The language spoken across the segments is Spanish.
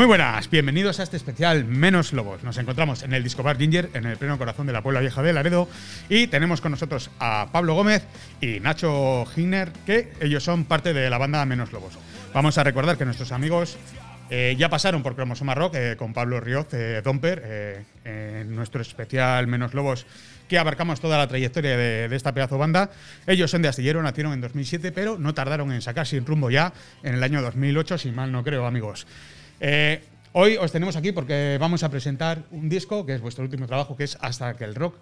Muy buenas, bienvenidos a este especial Menos Lobos. Nos encontramos en el Disco Bar Ginger, en el pleno corazón de la Puebla Vieja de Laredo, y tenemos con nosotros a Pablo Gómez y Nacho Giner, que ellos son parte de la banda Menos Lobos. Vamos a recordar que nuestros amigos eh, ya pasaron por Cromosoma Rock eh, con Pablo Rioz, eh, Domper, en nuestro especial Menos Lobos, que abarcamos toda la trayectoria de, de esta pedazo banda. Ellos son de Astillero, nacieron en 2007, pero no tardaron en sacar sin rumbo ya en el año 2008, si mal no creo, amigos. Eh, hoy os tenemos aquí porque vamos a presentar un disco que es vuestro último trabajo, que es Hasta que el rock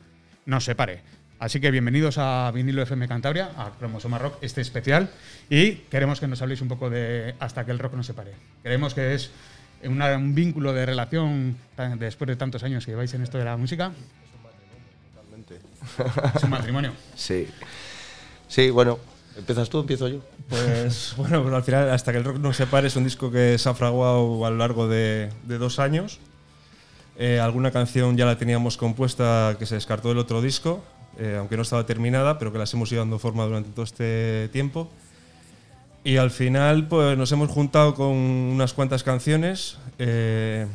nos separe. Así que bienvenidos a Vinilo FM Cantabria, a Cromosoma Rock, este especial, y queremos que nos habléis un poco de Hasta que el rock nos separe. Creemos que es una- un vínculo de relación tan- después de tantos años que lleváis en esto de la música. Es un matrimonio. Sí. Sí, bueno, ¿empiezas tú? ¿Empiezo yo? Pues bueno, pero al final, hasta que el rock no se pare, es un disco que se ha fraguado a lo largo de, de dos años. Eh, alguna canción ya la teníamos compuesta que se descartó del otro disco, eh, aunque no estaba terminada, pero que las hemos ido dando forma durante todo este tiempo. Y al final, pues nos hemos juntado con unas cuantas canciones eh,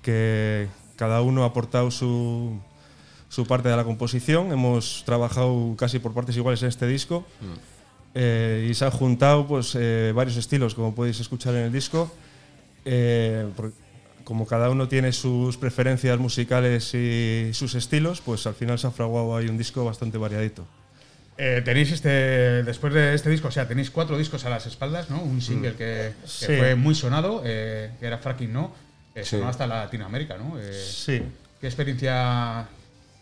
que cada uno ha aportado su, su parte de la composición. Hemos trabajado casi por partes iguales en este disco. Eh, y se han juntado pues, eh, varios estilos, como podéis escuchar en el disco. Eh, como cada uno tiene sus preferencias musicales y sus estilos, pues al final se ha fraguado ahí un disco bastante variadito. Eh, tenéis este, después de este disco, o sea, tenéis cuatro discos a las espaldas, ¿no? Un single que, que Sí. fue muy sonado, eh, que era Fracking No, eh, Sí. sonó hasta Latinoamérica, ¿no? Eh, Sí. ¿Qué experiencia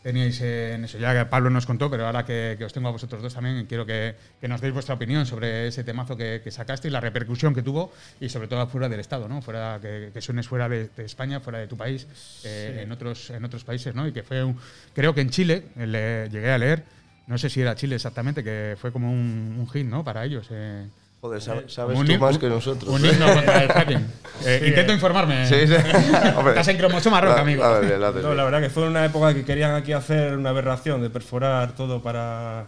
teníais en eso? Ya que Pablo nos contó, pero ahora que, que os tengo a vosotros dos también, quiero que, que nos deis vuestra opinión sobre ese temazo que, que sacaste y la repercusión que tuvo, y sobre todo fuera del Estado, ¿no? Fuera, que, suenes fuera de, de España, fuera de tu país, eh, en, otros, en otros países, ¿no? Y que fue, un, creo que en Chile, le- llegué a leer, no sé si era Chile exactamente, que fue como un, un hit, ¿no? Para ellos. eh. Joder, sab- sabes Un tú más un- que nosotros. Un himno contra el fracking. Eh, intento informarme. Sí, sí. Hombre. Estás en cromosoma rock, La- amigo. la la No, la verdad que fue una época que querían aquí hacer una aberración de perforar todo para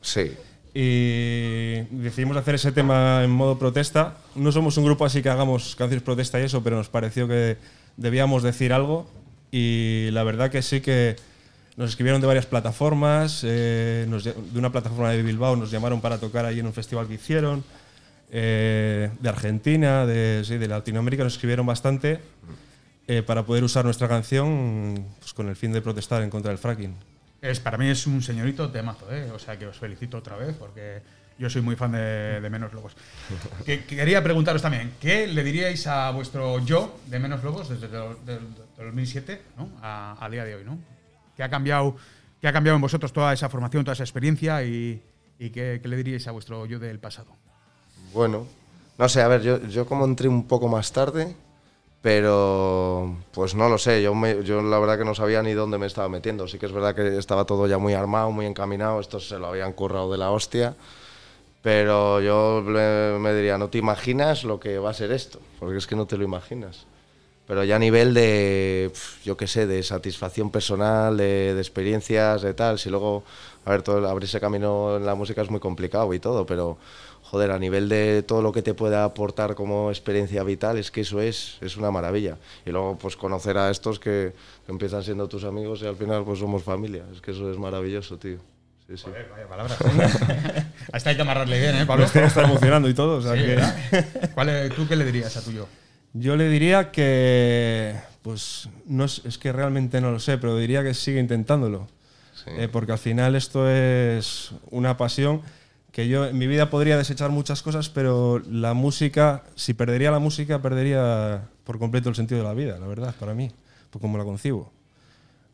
Sí. y decidimos hacer ese tema en modo protesta. No somos un grupo así que hagamos canciones protesta y eso, pero nos pareció que debíamos decir algo y la verdad que sí que nos escribieron de varias plataformas, eh, nos de una plataforma de Bilbao nos llamaron para tocar ahí en un festival que hicieron, eh, de Argentina, de, sí, de Latinoamérica nos escribieron bastante eh, para poder usar nuestra canción pues, con el fin de protestar en contra del fracking. Es, para mí es un señorito temazo, ¿eh? O sea que os felicito otra vez porque yo soy muy fan de, de Menos Lobos. Que, que quería preguntaros también, ¿qué le diríais a vuestro yo de Menos Lobos desde el del 2007 ¿no? a, a día de hoy? ¿no? ¿Qué ha, cambiado, ¿Qué ha cambiado en vosotros toda esa formación, toda esa experiencia y, y qué, qué le diríais a vuestro yo del pasado? Bueno, no sé, a ver, yo, yo como entré un poco más tarde, pero pues no lo sé, yo, me- yo la verdad que no sabía ni dónde me estaba metiendo. Sí que es verdad que estaba todo ya muy armado, muy encaminado, estos se lo habían currado de la hostia, pero yo me diría, no te imaginas lo que va a ser esto, porque es que no te lo imaginas. Pero ya a nivel de, yo qué sé, de satisfacción personal, de, de experiencias, de tal, si luego, a ver, todo, abrirse camino en la música es muy complicado y todo, pero joder, a nivel de todo lo que te pueda aportar como experiencia vital, es que eso es, es una maravilla. Y luego, pues conocer a estos que, que empiezan siendo tus amigos y al final, pues somos familia. Es que eso es maravilloso, tío. Sí, sí. Joder, vaya palabras. Hasta hay que amarrarle bien, ¿eh, Pablo? Estar emocionando y todo. o sea Sí, que- ¿verdad? ¿Cuál es- ¿Tú qué le dirías a tu yo? Yo le diría que, pues, no es, es que realmente no lo sé, pero diría que sigue intentándolo. Sí. Eh, porque al final esto es una pasión que yo en mi vida podría desechar muchas cosas, pero la música, si perdería la música, perdería por completo el sentido de la vida, la verdad, para mí, por como la concibo.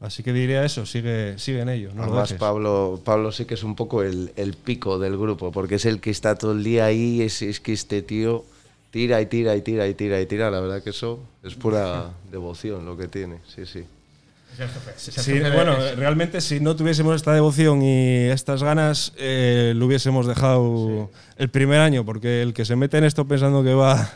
Así que diría eso, sigue, sigue en ello. No lo Además, dejes. Pablo, Pablo sí que es un poco el, el pico del grupo, porque es el que está todo el día ahí, es, es que este tío tira y tira y tira y tira y tira, la verdad que eso es pura devoción lo que tiene, sí, sí. Sí, de- bueno, realmente si no tuviésemos esta devoción y estas ganas, eh, lo hubiésemos dejado el primer año, porque el que se mete en esto pensando que va,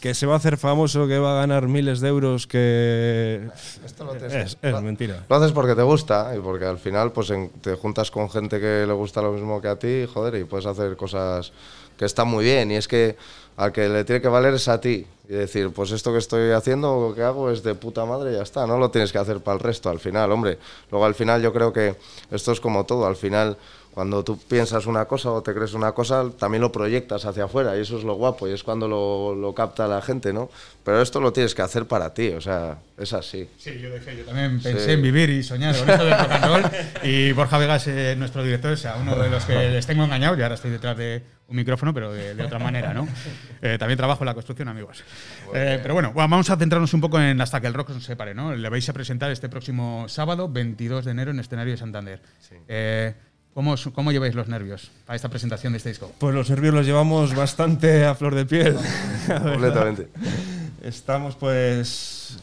que se va a hacer famoso, que va a ganar miles de euros, que Esto lo es, es mentira. Lo haces porque te gusta y porque al final pues en- te juntas con gente que le gusta lo mismo que a ti, joder, y puedes hacer cosas que están muy bien. Y es que al que le tiene que valer es a ti. Y decir, pues esto que estoy haciendo o que hago es de puta madre y ya está. No lo tienes que hacer para el resto al final, hombre. Luego al final yo creo que esto es como todo. Al final cuando tú piensas una cosa o te crees una cosa, también lo proyectas hacia afuera y eso es lo guapo y es cuando lo, lo capta la gente, ¿no? Pero esto lo tienes que hacer para ti, o sea, es así. Sí, yo, de yo también pensé en vivir y soñar con esto del rock and roll y Borja Vegas, eh, nuestro director, es uno de los que les tengo engañado y ahora estoy detrás de un micrófono, pero de, otra manera, ¿no? Eh, también trabajo en la construcción, amigos. Eh, pero bueno, vamos a centrarnos un poco en hasta que el rock nos separe, ¿no? Le vais a presentar este próximo sábado, 22 de enero, en escenario de Santander. Sí. ¿Cómo, ¿Cómo, lleváis los nervios para esta presentación de este disco? Pues los nervios los llevamos bastante a flor de piel. Completamente. Estamos pues,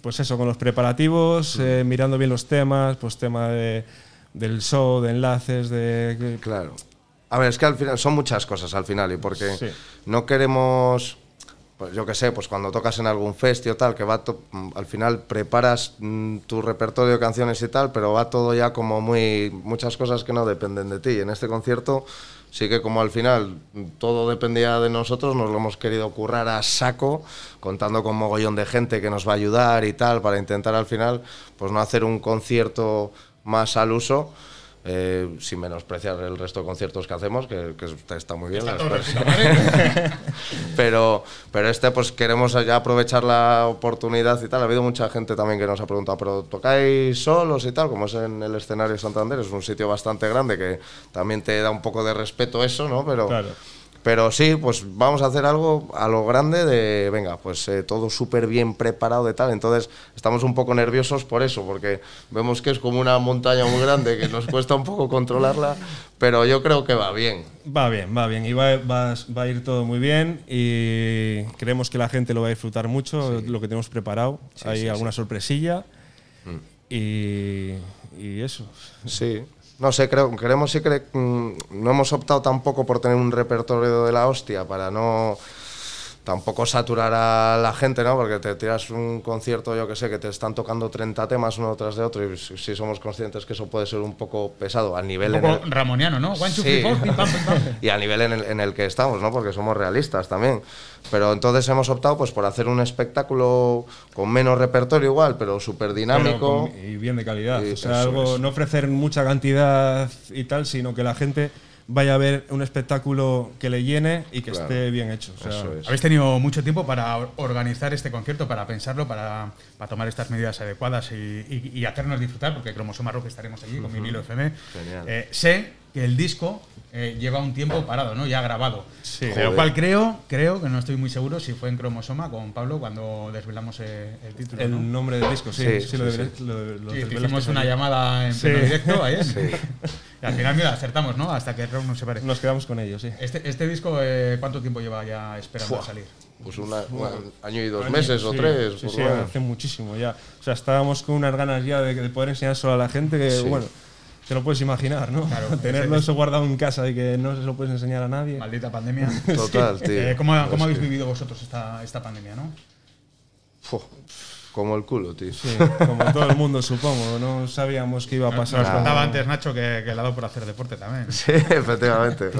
pues eso, con los preparativos, eh, mirando bien los temas, pues tema de, del show, de enlaces, de... Claro. A ver, es que al final son muchas cosas al final y porque no queremos pues yo qué sé, pues cuando tocas en algún festival tal, que va al final preparas mm, tu repertorio de canciones y tal, pero va todo ya como muy muchas cosas que no dependen de ti. En este concierto sí que como al final todo dependía de nosotros, nos lo hemos querido currar a saco, contando con mogollón de gente que nos va a ayudar y tal, para intentar al final pues no hacer un concierto más al uso, eh, sin menospreciar el resto de conciertos que hacemos, que, está muy bien. pero, pero este, pues queremos ya aprovechar la oportunidad y tal. Ha habido mucha gente también que nos ha preguntado, ¿pero tocáis solos y tal? Como es en el escenario Santander, es un sitio bastante grande que también te da un poco de respeto eso, ¿no? Pero, pero sí, pues vamos a hacer algo a lo grande de, venga, pues eh, todo súper bien preparado de tal. Entonces estamos un poco nerviosos por eso, porque vemos que es como una montaña muy grande que nos cuesta un poco controlarla, pero yo creo que va bien. Va bien, va bien. Y va, va, a ir todo muy bien y creemos que la gente lo va a disfrutar mucho, lo que tenemos preparado. Hay alguna sorpresilla mm. y, y eso. Sí. No sé, creo, queremos sí que mm, no hemos optado tampoco por tener un repertorio de la hostia para no tampoco saturar a la gente, ¿no? Porque te tiras un concierto, yo que sé, que te están tocando 30 temas uno tras de otro y si somos conscientes que eso puede ser un poco pesado al nivel... Un poco ramoniano, ¿no? sí. y al nivel en el, en el, que estamos, ¿no? Porque somos realistas también. Pero entonces hemos optado pues por hacer un espectáculo con menos repertorio igual, pero súper dinámico. y bien de calidad. o sea, algo, no ofrecer mucha cantidad y tal, sino que la gente vaya a ver un espectáculo que le llene y que esté bien hecho. Habéis tenido mucho tiempo para organizar este concierto, para pensarlo, para, para tomar estas medidas adecuadas y, y, hacernos disfrutar, porque Cromosoma Rock estaremos allí con mi Vinilo FM. Eh, sé que el disco eh, lleva un tiempo parado, ¿no? Ya grabado. Sí. Lo cual creo, creo que no estoy muy seguro si fue en Cromosoma con Pablo cuando desvelamos eh, el título. El nombre del disco, sí. Sí, lo, hicimos una llamada en directo ayer. y al final, mira, acertamos, ¿no? Hasta que Rock nos separe. Nos quedamos con ellos, sí. Este, este disco, eh, ¿cuánto tiempo lleva ya esperando a salir? Pues un año y dos meses o tres. Sí, sí, hace muchísimo ya. O sea, estábamos con unas ganas ya de, de poder enseñar solo a la gente que, bueno te lo puedes imaginar, ¿no? Claro, Tenerlo eso guardado en casa y que no se lo puedes enseñar a nadie. Maldita pandemia. Total, tío. Eh, ¿Cómo, cómo habéis vivido vosotros esta, esta pandemia, no? como el culo, tío. Sí, como todo el mundo, supongo. No sabíamos qué iba a pasar. Nos contaba antes, Nacho, que, que le ha dado por hacer deporte también. Sí, efectivamente.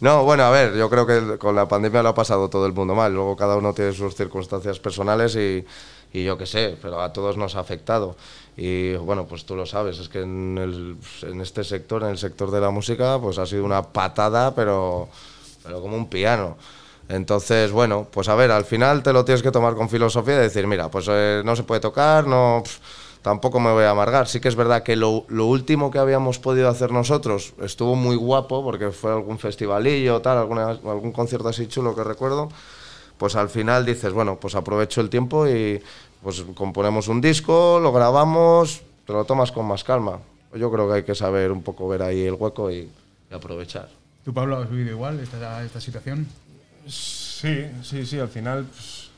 No, bueno, a ver, yo creo que con la pandemia lo ha pasado todo el mundo mal. Luego cada uno tiene sus circunstancias personales y, y yo qué sé, pero a todos nos ha afectado. Y bueno, pues tú lo sabes, es que en, el, en este sector, en el sector de la música, pues ha sido una patada, pero, pero como un piano. Entonces, bueno, pues a ver, al final te lo tienes que tomar con filosofía y decir, mira, pues eh, no se puede tocar, no, tampoco me voy a amargar. Sí que es verdad que lo, lo, último que habíamos podido hacer nosotros estuvo muy guapo, porque fue algún festivalillo, tal, alguna, algún concierto así chulo que recuerdo. Pues al final dices, bueno, pues aprovecho el tiempo y, pues componemos un disco, lo grabamos, te lo tomas con más calma. Yo creo que hay que saber un poco ver ahí el hueco y, aprovechar. ¿Tú, Pablo, has vivido igual esta, esta situación? Sí, sí, sí, al final, pues,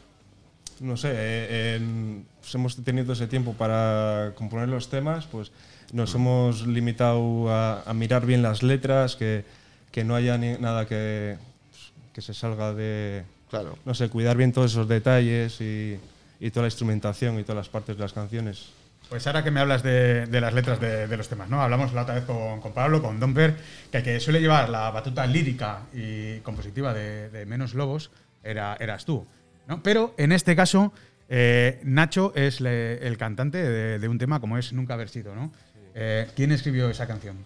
no sé, eh, pues hemos tenido ese tiempo para componer los temas, pues nos hemos limitado a, mirar bien las letras, que, que no haya nada que, pues, que se salga de... Claro. No sé, cuidar bien todos esos detalles y y toda la instrumentación y todas las partes de las canciones. Pues ahora que me hablas de, de las letras de, de los temas, ¿no? Hablamos la otra vez con, con Pablo, con Domper, que el que suele llevar la batuta lírica y compositiva de, de Menos Lobos era, eras tú, ¿no? Pero en este caso, eh, Nacho es le- el cantante de, de un tema como es Nunca haber sido, ¿no? Eh, ¿Quién escribió esa canción?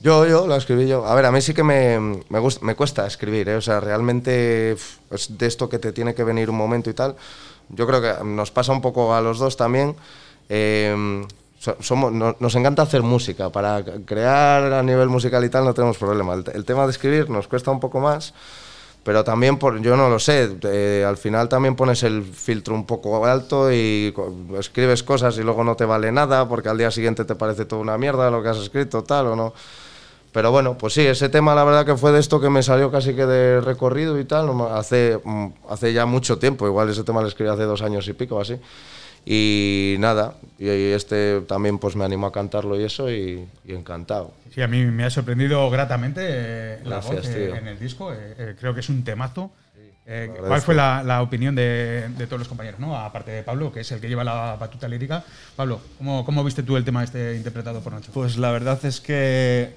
Yo, yo, la escribí yo. A ver, a mí sí que me, me, gusta, me cuesta escribir, ¿eh? O sea, realmente es de esto que te tiene que venir un momento y tal. Yo creo que nos pasa un poco a los dos también. Eh, so- somos, no- nos encanta hacer música. Para crear a nivel musical y tal no tenemos problema. El, el tema de escribir nos cuesta un poco más. Pero también, por, yo no lo sé, eh, al final también pones el filtro un poco alto y escribes cosas y luego no te vale nada porque al día siguiente te parece toda una mierda lo que has escrito, tal o no. Pero bueno, pues sí, ese tema la verdad que fue de esto que me salió casi que de recorrido y tal, hace, mm, hace ya mucho tiempo, igual ese tema lo escribí hace dos años y pico así. Y nada, y este también pues me animó a cantarlo y eso y, y encantado. Sí, a mí me ha sorprendido gratamente eh, la Gracias, voz eh, tío. en el disco. eh, eh, creo que es un temazo. Eh, ¿Cuál fue la, la opinión de, de todos los compañeros? ¿no? Aparte de Pablo, que es el que lleva la batuta lírica. Pablo, ¿cómo, cómo viste tú el tema este interpretado por Nacho? Pues la verdad es que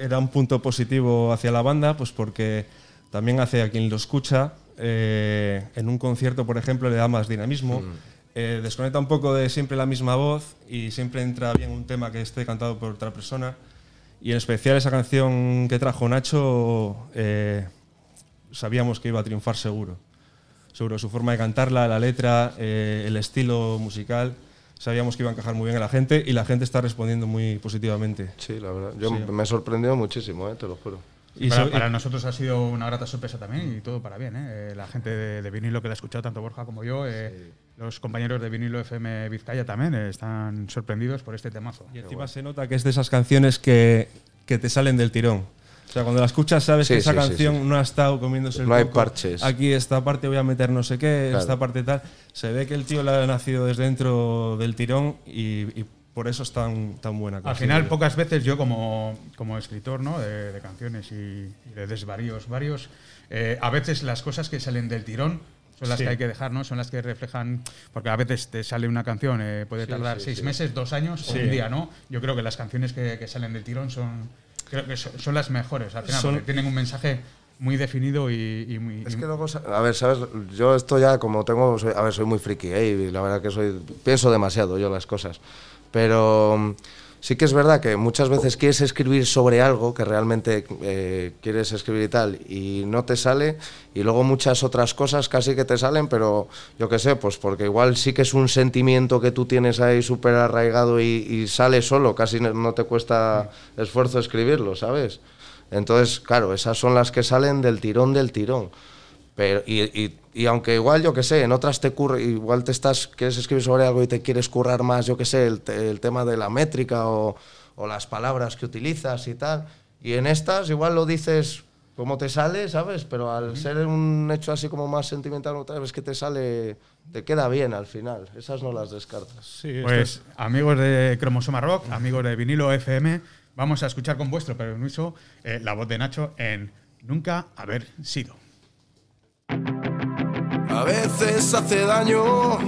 era un punto positivo hacia la banda, pues porque también hace a quien lo escucha, eh, en un concierto, por ejemplo, le da más dinamismo, eh, desconecta un poco de siempre la misma voz y siempre entra bien un tema que esté cantado por otra persona. Y en especial esa canción que trajo Nacho, eh, sabíamos que iba a triunfar seguro. Seguro, su forma de cantarla, la letra, el estilo musical, sabíamos que iba a encajar muy bien a la gente y la gente está respondiendo muy positivamente. Sí, la verdad. Yo me he sorprendido muchísimo, eh, te lo juro. Y para, so- para nosotros ha sido una grata sorpresa también y todo para bien. ¿eh? Eh, La gente de, de vinilo que la ha escuchado, tanto Borja como yo, eh, los compañeros de vinilo FM Vizcaya también eh, están sorprendidos por este temazo. y encima se nota que es de esas canciones que, que te salen del tirón. O sea, cuando la escuchas sabes Sí, que esa sí, canción sí. no ha estado comiéndose el No hay coco. parches. Aquí esta parte voy a meter no sé qué, Claro. esta parte tal. Se ve que el tío le ha nacido desde dentro del tirón y, y por eso es tan, tan buena. Al final, pocas veces yo como, como escritor ¿no? de, de canciones y, y de desvaríos varios, eh, a veces las cosas que salen del tirón son las Sí. que hay que dejar, ¿no? Son las que reflejan, porque a veces te sale una canción, eh, puede Sí, tardar sí, seis sí. meses, dos años o un día, ¿no? Yo creo que las canciones que, que salen del tirón son, creo que son, son las mejores, al final, Son- porque tienen un mensaje muy definido y, y muy... Es y- que luego, a ver, ¿sabes? Yo esto ya como tengo, soy- a ver, soy muy friki, ¿eh? Y la verdad que soy, pienso demasiado yo las cosas. Pero sí que es verdad que muchas veces quieres escribir sobre algo que realmente eh, quieres escribir y tal, y no te sale, y luego muchas otras cosas casi que te salen, pero yo qué sé, pues porque igual sí que es un sentimiento que tú tienes ahí súper arraigado y, y sale solo, casi no- te cuesta esfuerzo escribirlo, ¿sabes? Entonces, claro, esas son las que salen del tirón del tirón. Pero, y, y- y aunque igual, yo que sé, en otras te curre, igual te estás, quieres escribir sobre algo y te quieres currar más, yo que sé, el, el tema de la métrica o, o las palabras que utilizas y tal. Y en estas igual lo dices como te sale, ¿sabes? Pero al ser un hecho así como más sentimental otra vez que te sale, te queda bien al final. Esas no las descartas. Sí, Pues amigos de Cromosoma Rock, amigos de vinilo FM, vamos a escuchar con vuestro permiso eh, la voz de Nacho en Nunca haber sido. A veces hace daño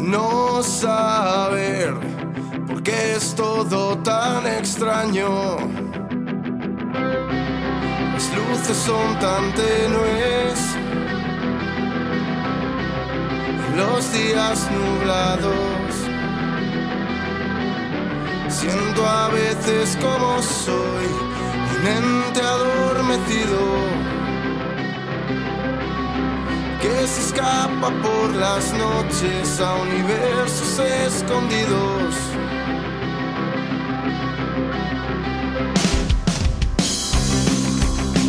no saber por qué es todo tan extraño. Las luces son tan tenues, los días nublados. Siento a veces como soy, un ente adormecido que se escapa por las noches a universos escondidos.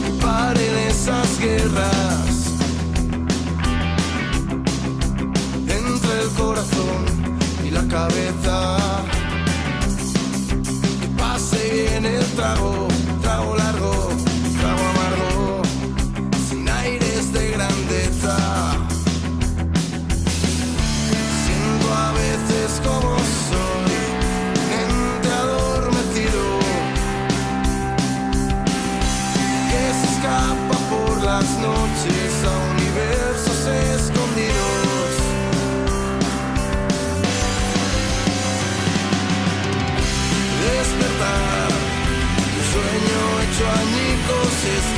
Que paren esas guerras entre el corazón y la cabeza. Que pase bien el trago,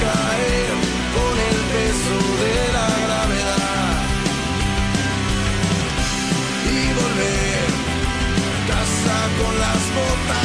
caer con el peso de la gravedad y volver casa con las botas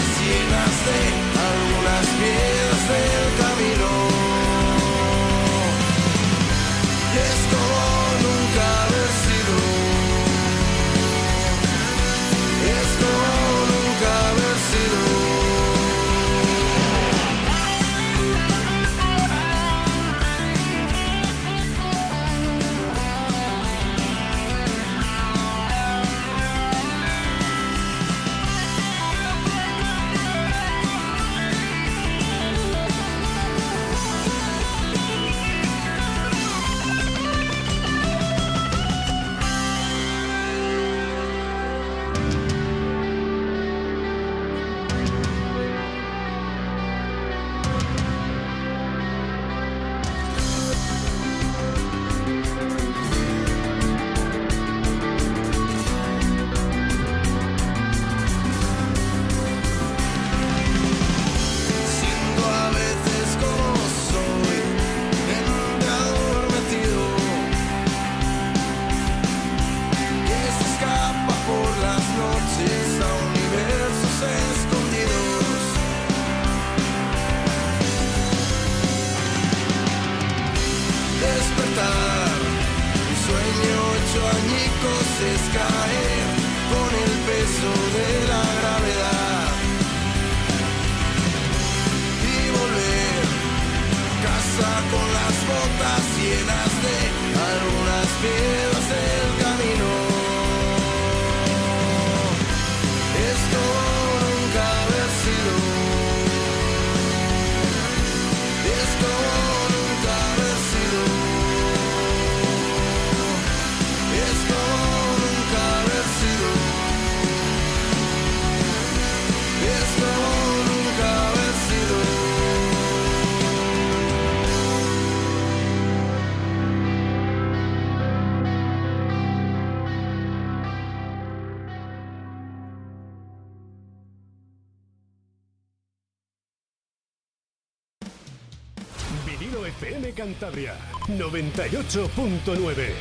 Cantabria 98.9.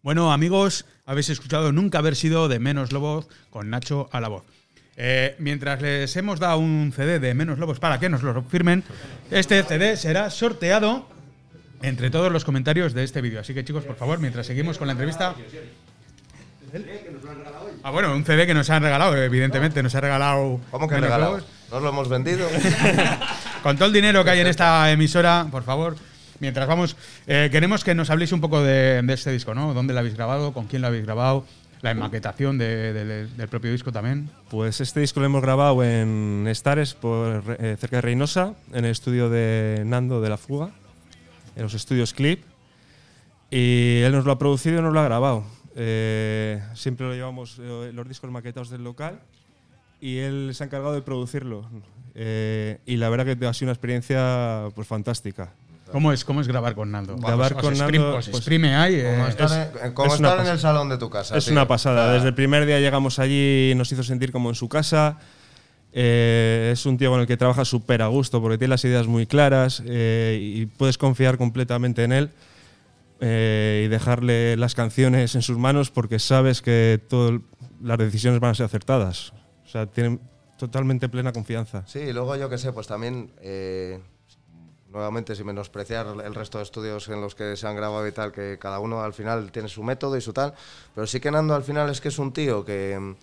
Bueno, amigos, habéis escuchado Nunca haber sido de Menos Lobos con Nacho a la voz. Eh, mientras les hemos dado un CD de Menos Lobos para que nos lo firmen, este CD será sorteado entre todos los comentarios de este vídeo. Así que chicos, por favor, mientras seguimos con la entrevista... Ah, bueno, un CD que nos han regalado, evidentemente, nos ha regalado... ¿Cómo que regalado? Lobos. ¿Nos lo hemos vendido? Con todo el dinero que hay en esta emisora, por favor, mientras vamos, eh, queremos que nos habléis un poco de, de este disco, ¿no? ¿Dónde lo habéis grabado? ¿Con quién lo habéis grabado? La maquetación de- de- del propio disco también. Pues este disco lo hemos grabado en Stares, por, eh, cerca de Reynosa, en el estudio de Nando de la Fuga, en los estudios Clip. Y él nos lo ha producido y nos lo ha grabado. Eh, siempre lo llevamos los discos maquetados del local y él se ha encargado de producirlo. Eh, y la verdad que ha sido una experiencia pues fantástica. ¿Cómo es, cómo es grabar con Nando? Grabar con os Nando, exprime, os pues, exprime ahí. eh, Como es- estar, en, como es una estar en pas- el salón de tu casa. Es tío. una pasada. Sea, Desde el primer día llegamos allí y nos hizo sentir como en su casa. Eh, es un tío con el que trabaja súper a gusto porque tiene las ideas muy claras eh, y puedes confiar completamente en él eh, y dejarle las canciones en sus manos porque sabes que todo- las decisiones van a ser acertadas. O sea, tienen totalmente plena confianza. Sí, y luego yo qué sé, pues también, eh, nuevamente, sin menospreciar el resto de estudios en los que se han grabado y tal, que cada uno al final tiene su método y su tal, pero sí que Nando al final es que es un tío que,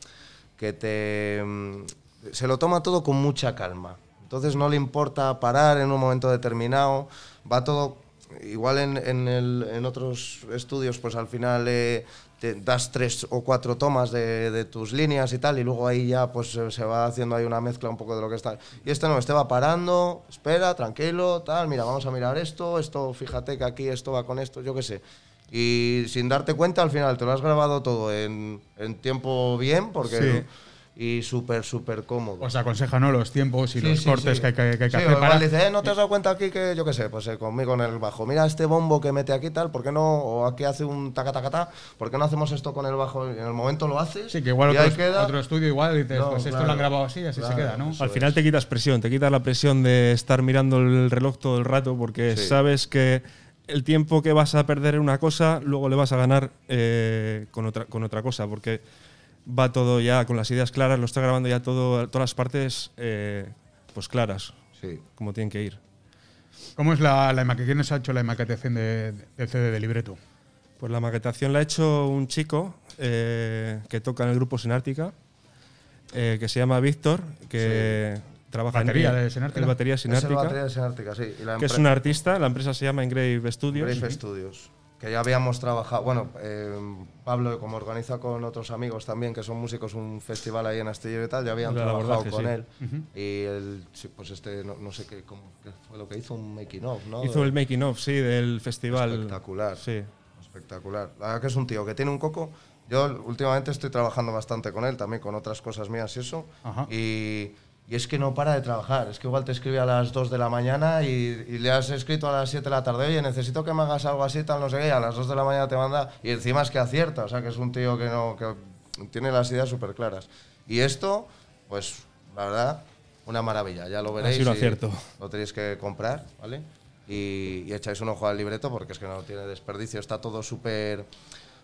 que te, mm, se lo toma todo con mucha calma. Entonces no le importa parar en un momento determinado, va todo igual en, en, el- en otros estudios, pues al final eh, te das tres o cuatro tomas de, de tus líneas y tal, y luego ahí ya pues se se va haciendo ahí una mezcla un poco de lo que está. Y este no, este va parando, espera, tranquilo, tal, mira, vamos a mirar esto, esto, fíjate que aquí esto va con esto, yo qué sé. Y sin darte cuenta, al final te lo has grabado todo en, en tiempo bien, porque... Y súper, súper cómodo. Os aconseja, ¿no? Los tiempos y Sí, los sí, cortes sí. que hay que, que hay que Sí, hacer para. dice, "Eh, ¿no te has dado cuenta aquí que, yo qué sé, pues eh, conmigo en el bajo? Mira este bombo que mete aquí tal, ¿por qué no? O aquí hace un taca taca ta, ¿por qué no hacemos esto con el bajo? Y en el momento lo haces. Sí, que igual y otro, ahí queda. otro estudio igual y dices, No, pues esto claro. lo han grabado así, así se Claro, queda, ¿no? Al es. final te quitas presión, te quitas la presión de estar mirando el reloj todo el rato porque Sí. sabes que el tiempo que vas a perder en una cosa luego le vas a ganar eh, con, otra, con otra cosa porque va todo ya con las ideas claras, lo está grabando ya todo, todas las partes eh, pues claras, Sí. como tienen que ir. ¿Cómo es la, la maquetación? ¿Quién nos ha hecho la maquetación de, del CD de libreto? Pues la maquetación la ha hecho un chico eh, que toca en el grupo Sinártica, eh, que se llama Víctor, que trabaja Batería en de Sinártica. el batería Es el Sinártica, batería de Sinártica, sí. Y la que es un artista, la empresa se llama Engrave Studios. Brave Studios. Que ya habíamos trabajado, bueno, eh, Pablo, como organiza con otros amigos también, que son músicos, un festival ahí en Astillero y tal, ya habían La trabajado con sí. él. Y él, pues este, no, no sé qué, cómo- qué fue lo que hizo, un making of, ¿no? Hizo el making of, sí, del festival. Espectacular. Sí. Espectacular. La verdad que es un tío que tiene un coco. Yo últimamente estoy trabajando bastante con él, también con otras cosas mías y eso. Ajá. Y, y es que no para de trabajar. Es que igual te escribe a las 2 de la mañana y, y le has escrito a las 7 de la tarde, oye, necesito que me hagas algo así, tal, no sé qué, y a las 2 de la mañana te manda. Y encima es que acierta, o sea, que es un tío que, no, que tiene las ideas súper claras. Y esto, pues, la verdad, una maravilla. Ya lo veréis. un y acierto. Lo tenéis que comprar, ¿vale? Y, y echáis un ojo al libreto porque es que no tiene desperdicio. Está todo súper.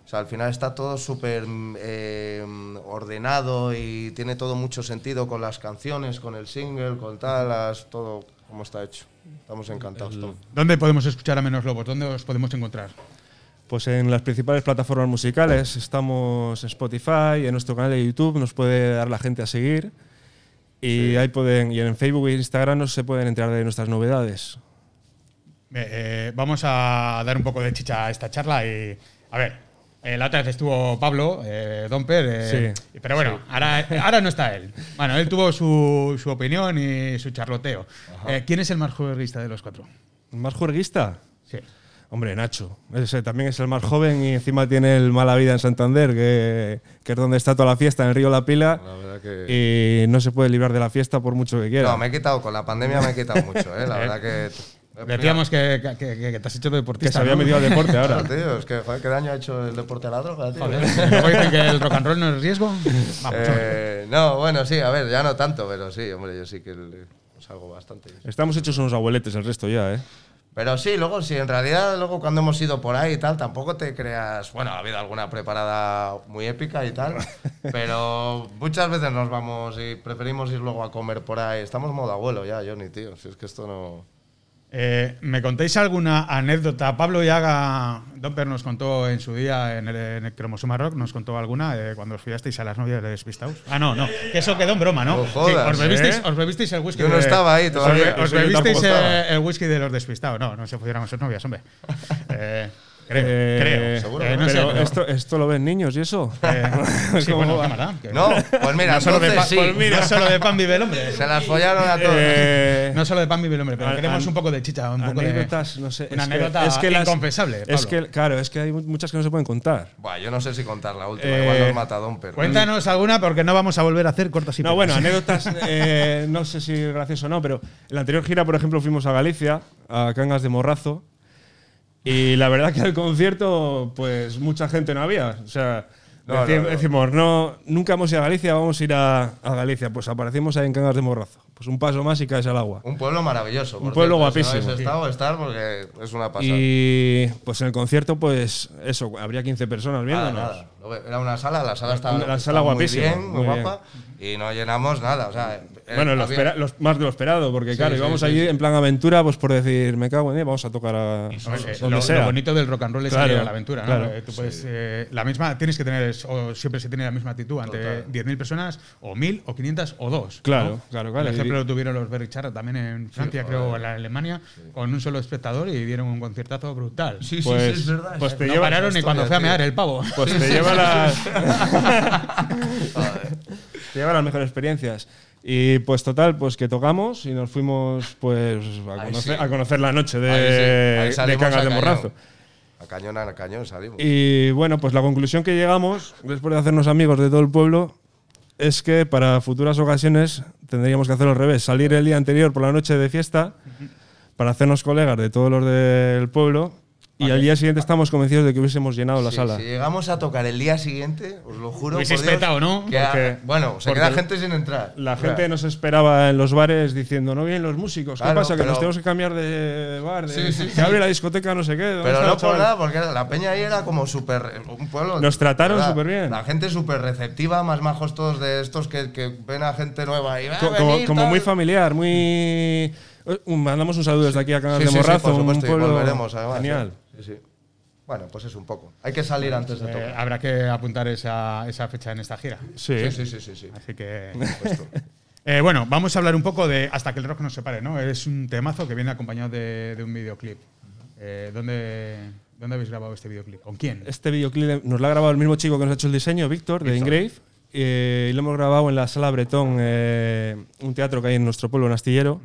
O sea, al final está todo súper eh, ordenado y tiene todo mucho sentido con las canciones, con el single, con tal, las- todo como está hecho. Estamos encantados. Tom. ¿Dónde podemos escuchar a Menos Lobos? ¿Dónde os podemos encontrar? Pues en las principales plataformas musicales estamos en Spotify, en nuestro canal de YouTube nos puede dar la gente a seguir y ahí pueden y en Facebook e Instagram nos se pueden enterar de nuestras novedades. Eh, eh, vamos a dar un poco de chicha a esta charla y. A ver, eh, la otra vez estuvo Pablo, eh, Domper, eh, Sí. pero bueno, ahora, ahora no está él. Bueno, él tuvo su, su opinión y su charloteo. Eh, ¿Quién es el más juerguista de los cuatro? ¿Más juerguista? Sí. Hombre, Nacho. Ese también es el más joven y encima tiene el Mala Vida en Santander, que, que es donde está toda la fiesta, en el río La Pila. La verdad que. Y no se puede librar de la fiesta por mucho que quiera. No, me he quitado, con la pandemia me he quitado mucho, ¿eh? La verdad que. Decíamos que, que- que- que te has hecho que deportista. se había ¿no? metido al deporte Claro, ahora. tío, es que, joder, ¿qué daño ha hecho el deporte a la droga, tío? Joder, dicen que el rock and roll no es riesgo. Vamos. Eh, no, bueno, sí, a ver, ya no tanto, pero sí, hombre, yo sí que salgo bastante. Estamos hechos unos abueletes el resto ya, ¿eh? Pero sí, luego, sí, en realidad, luego cuando hemos ido por ahí y tal, tampoco te creas. Bueno, ha habido alguna preparada muy épica y tal, pero muchas veces nos vamos y preferimos ir luego a comer por ahí. Estamos modo abuelo ya, Johnny, tío. Si es que esto no. Eh, ¿Me contáis alguna anécdota? Pablo Yaga, Domper nos contó en su día en el, en el Cromosoma Rock, nos contó alguna eh, cuando os fiasteis a las novias de Despistados. Ah, no, no, que eso quedó en broma, ¿no? No jodas, os, bebisteis, ¿eh? os bebisteis el whisky Yo no de- estaba ahí todavía. Os, bebisteis eh, el whisky de los Despistados. No, no se pudieran sus novias, hombre. Eh, creo, Eh, creo. seguro, Eh, no pero sé, pero- esto, esto lo ven niños y eso. eh, No, pues mira, no solo de entonces pan, sí. pues mira, no solo de pan vive el hombre. Se las follaron a todos. Eh, No solo de pan vive el hombre, pero queremos un poco de chicha, un poco de anécdotas, no sé. Una es que- anécdota es que las- inconfesable. Es que, claro, es que hay mu- muchas que no se pueden contar. Buah, yo no sé si contar la última, Eh, igual nos mata Don, pero. Cuéntanos alguna porque no vamos a volver a hacer cortas y No, bueno, anécdotas, eh, no sé si gracioso o no, pero en la anterior gira, por ejemplo, fuimos a Galicia, a Cangas de Morrazo, y la verdad que al concierto, pues mucha gente no había. O sea, No, deci- no, no. decimos, no, nunca hemos ido a Galicia, vamos a ir a, a Galicia. Pues aparecimos ahí en Cangas de Morrazo. Pues un paso más y caes al agua. Un pueblo maravilloso. Un pueblo cierto, guapísimo. Si no estado, estar porque es una pasada. Y pues en el concierto, pues eso, habría 15 personas Nada, viéndonos. nada. Ve- Era una sala, la sala estaba, La sala estaba guapísima, muy bien, muy, muy bien. guapa, y no llenamos nada. O sea, eh, Bueno, lo espera- los- más de lo esperado, porque Sí, claro, sí, íbamos sí, allí sí. en plan aventura, pues por decir, me cago en él, vamos a tocar a donde lo, sea. lo bonito del rock and roll es Claro, salir a la aventura, ¿no? claro. Eh, Tú puedes, eh, la misma, tienes que tener, o siempre se tiene la misma actitud ante Total. 10.000 personas, o 1.000, o 500, o 2. Claro, ¿no? claro, claro. El ejemplo lo tuvieron los Berry Charra también en Francia, creo, o en la Alemania, con un solo espectador y dieron un conciertazo brutal. Sí, sí, Pues- sí, es verdad. pues es te no lleva- pararon ni cuando fue a mear el pavo. Pues te lleva las. te lleva las mejores experiencias. Y pues total, pues que tocamos y nos fuimos pues a conocer, sí. a conocer la noche de, de a de cañón. Morrazo. A cañón, a cañón salimos. Y bueno, pues la conclusión que llegamos, después de hacernos amigos de todo el pueblo, es que para futuras ocasiones tendríamos que hacerlo al revés. Salir el día anterior por la noche de fiesta para hacernos colegas de todos los del pueblo Y al día siguiente estamos convencidos de que hubiésemos llenado la Sí, sala. Si llegamos a tocar el día siguiente, os lo juro. Dios, petado, ¿no? que a- bueno, se queda gente sin entrar. La gente nos esperaba en los bares diciendo, no vienen los músicos, ¿qué Claro, pasa? Que nos tenemos que cambiar de bar, de- Sí, sí, que sí. abre la discoteca, no sé qué. ¿dónde Pero no por nada, porque la peña ahí era como súper. Un pueblo. Nos trataron súper bien. La gente súper receptiva, más majos todos de estos que, que ven a gente nueva y. "Ah, Co- como, venir, como tal". muy familiar, muy... Un- mandamos un saludo desde aquí a Canal Sí, de sí, sí, Morrazo, por supuesto, un y pueblo volveremos, además. genial. Bueno, pues es un poco. Hay que salir antes de Eh, tocar. habrá que apuntar esa, esa fecha en esta gira. Sí. Sí, sí, sí, sí. sí. Así que. Eh, bueno, vamos a hablar un poco de Hasta que el rock nos separe, ¿no? Es un temazo que viene acompañado de, de un videoclip. Eh, ¿dónde, ¿Dónde habéis grabado este videoclip? ¿Con quién? Este videoclip nos lo ha grabado el mismo chico que nos ha hecho el diseño, Víctor, de Ingrave. eh, y lo hemos grabado en la Sala Bretón, eh, un teatro que hay en nuestro pueblo, en Astillero.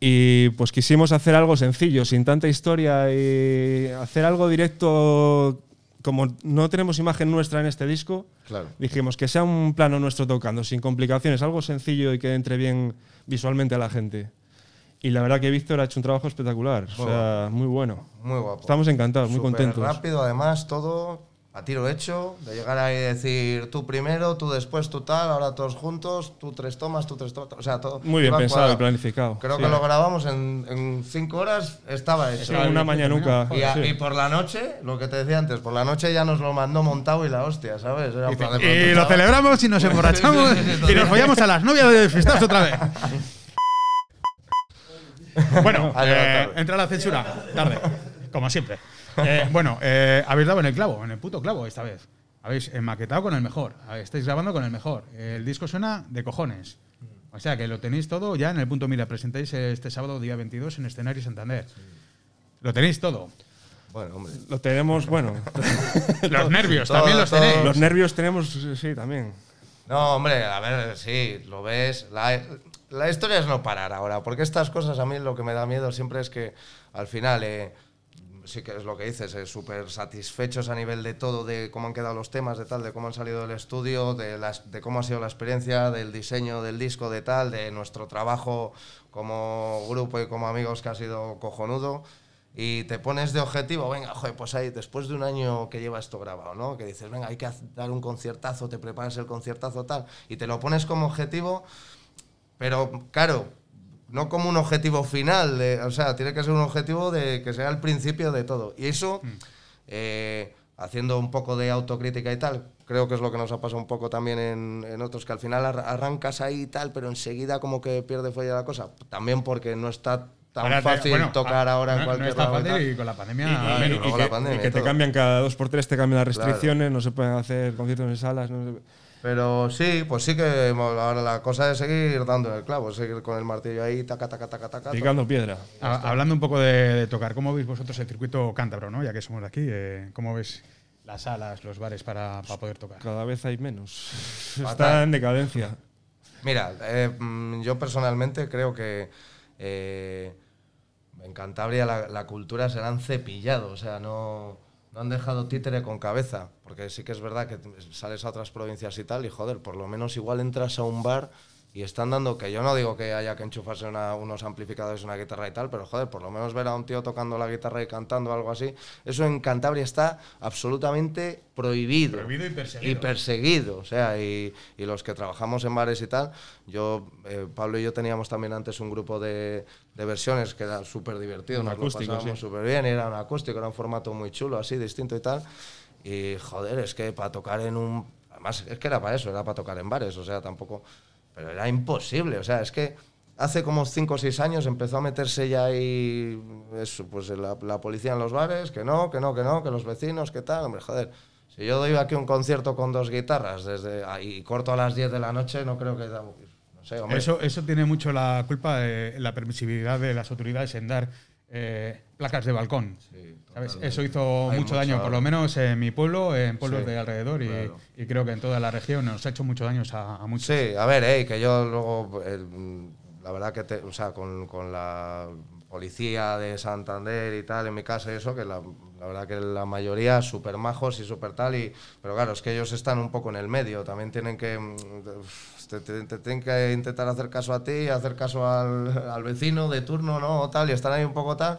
Y pues quisimos hacer algo sencillo, sin tanta historia y hacer algo directo. Como no tenemos imagen nuestra en este disco, Claro. dijimos que sea un plano nuestro tocando, sin complicaciones, algo sencillo y que entre bien visualmente a la gente. Y la verdad que Víctor ha hecho un trabajo espectacular, o sea, muy bueno. Muy guapo. Estamos encantados, muy contentos. rápido, además, todo a tiro hecho. De llegar ahí y decir tú primero, tú después, tú tal, ahora todos juntos, tú tres tomas, tú tres tomas. O sea, todo. Muy bien pensado y planificado. Creo sí. que lo grabamos en, en cinco horas, estaba hecho. Sí, una mañanuca. Y, a- sí. y por la noche, lo que te decía antes, por la noche ya nos lo mandó montado y la hostia, ¿sabes? Era en plan de Y lo celebramos y nos emborrachamos Sí, sí, sí, y nos follamos a las novias de fiestas otra vez. bueno, eh, entra la censura. Tarde, como siempre. Eh, bueno, eh, habéis dado en el clavo, en el puto clavo esta vez. Habéis maquetado con el mejor. Estáis grabando con el mejor. El disco suena de cojones. O sea que lo tenéis todo ya en el punto mira. Presentáis este sábado, día 22, en Escenario Santander. Lo tenéis todo. Bueno, hombre. Lo tenemos, bueno. Los nervios todo, también los todo. tenéis. los nervios tenemos, sí, también. No, hombre, a ver, sí, lo ves. La, la historia es no parar ahora, porque estas cosas a mí lo que me da miedo siempre es que al final, eh, sí que es lo que dices, eh, súper satisfechos a nivel de todo, de cómo han quedado los temas, de tal, de cómo han salido del estudio, de, las, de cómo ha sido la experiencia, del diseño del disco, de tal, de nuestro trabajo como grupo y como amigos que ha sido cojonudo. Y te pones de objetivo, venga, joder, pues ahí, después de un año que lleva esto grabado, ¿no? Que dices, venga, hay que dar un conciertazo, te preparas el conciertazo tal, y te lo pones como objetivo, pero claro, no como un objetivo final, de- o sea, tiene que ser un objetivo de que sea el principio de todo. Y eso, eh, haciendo un poco de autocrítica y tal, creo que es lo que nos ha pasado un poco también en, en otros, que al final ar- arrancas ahí y tal, pero enseguida como que pierde fuelle la cosa. También porque no está tan Ahora te- fácil bueno, tocar ah, ahora en no- cualquier No lado y fácil tal. y con la pandemia Y, que, la pandemia y y que te todo. cambian cada dos por tres, te cambian las Claro. restricciones, no se pueden hacer conciertos en salas. no se- Pero sí, pues sí que ahora la cosa es seguir dando el clavo, seguir con el martillo ahí, taca, taca, taca, taca. picando piedra. Ha- Hablando un poco de, de tocar, ¿cómo veis vosotros el circuito cántabro, ¿no? ya que somos de aquí? eh, ¿Cómo ves las salas, los bares para, para poder tocar? Cada vez hay menos. Está en decadencia. Mira, eh, mm, yo personalmente creo que eh, en Cantabria la, la cultura se la han cepillado, o sea, no, no han dejado títere con cabeza, porque sí que es verdad que sales a otras provincias y tal, y joder, por lo menos igual entras a un bar y están dando, que yo no digo que haya que enchufarse una- unos amplificadores, una guitarra y tal, pero joder, por lo menos ver a un tío tocando la guitarra y cantando algo así, eso en Cantabria está absolutamente prohibido. Prohibido y perseguido. Y perseguido, o sea, y, y los que trabajamos en bares y tal, yo, eh, Pablo y yo teníamos también antes un grupo de, de versiones que era súper divertido, nos acústico, lo pasábamos sí. súper bien, y era un acústico, era un formato muy chulo, así, distinto y tal, y joder, es que para tocar en un... Además, es que era para eso, era para tocar en bares, o sea, tampoco... Pero era imposible, o sea, es que hace como 5 o 6 años empezó a meterse ya ahí eso, pues la, la policía en los bares, que no, que no, que no, que los vecinos, que tal, hombre, joder. Si yo doy aquí un concierto con dos guitarras desde ahí corto a las 10 de la noche, no creo que... No sé, hombre. Eso, eso tiene mucho la culpa de la permisividad de las autoridades en dar eh, placas de balcón. ¿sabes? Eso hizo Hay mucho daño, por lo menos en mi pueblo, en pueblos Sí, de alrededor y, claro. y creo que en toda la región nos ha hecho mucho daño a, a muchos. Sí, a ver, eh, que yo luego, eh, la verdad que, te- o sea, con, con la policía de Santander y tal, en mi casa y eso, que la, la verdad que la mayoría súper majos y súper tal, y, pero claro, es que ellos están un poco en el medio, también tienen que, mm, te, te- te tienen que intentar hacer caso a ti, hacer caso al, al vecino de turno, ¿no? O tal, y están ahí un poco tal.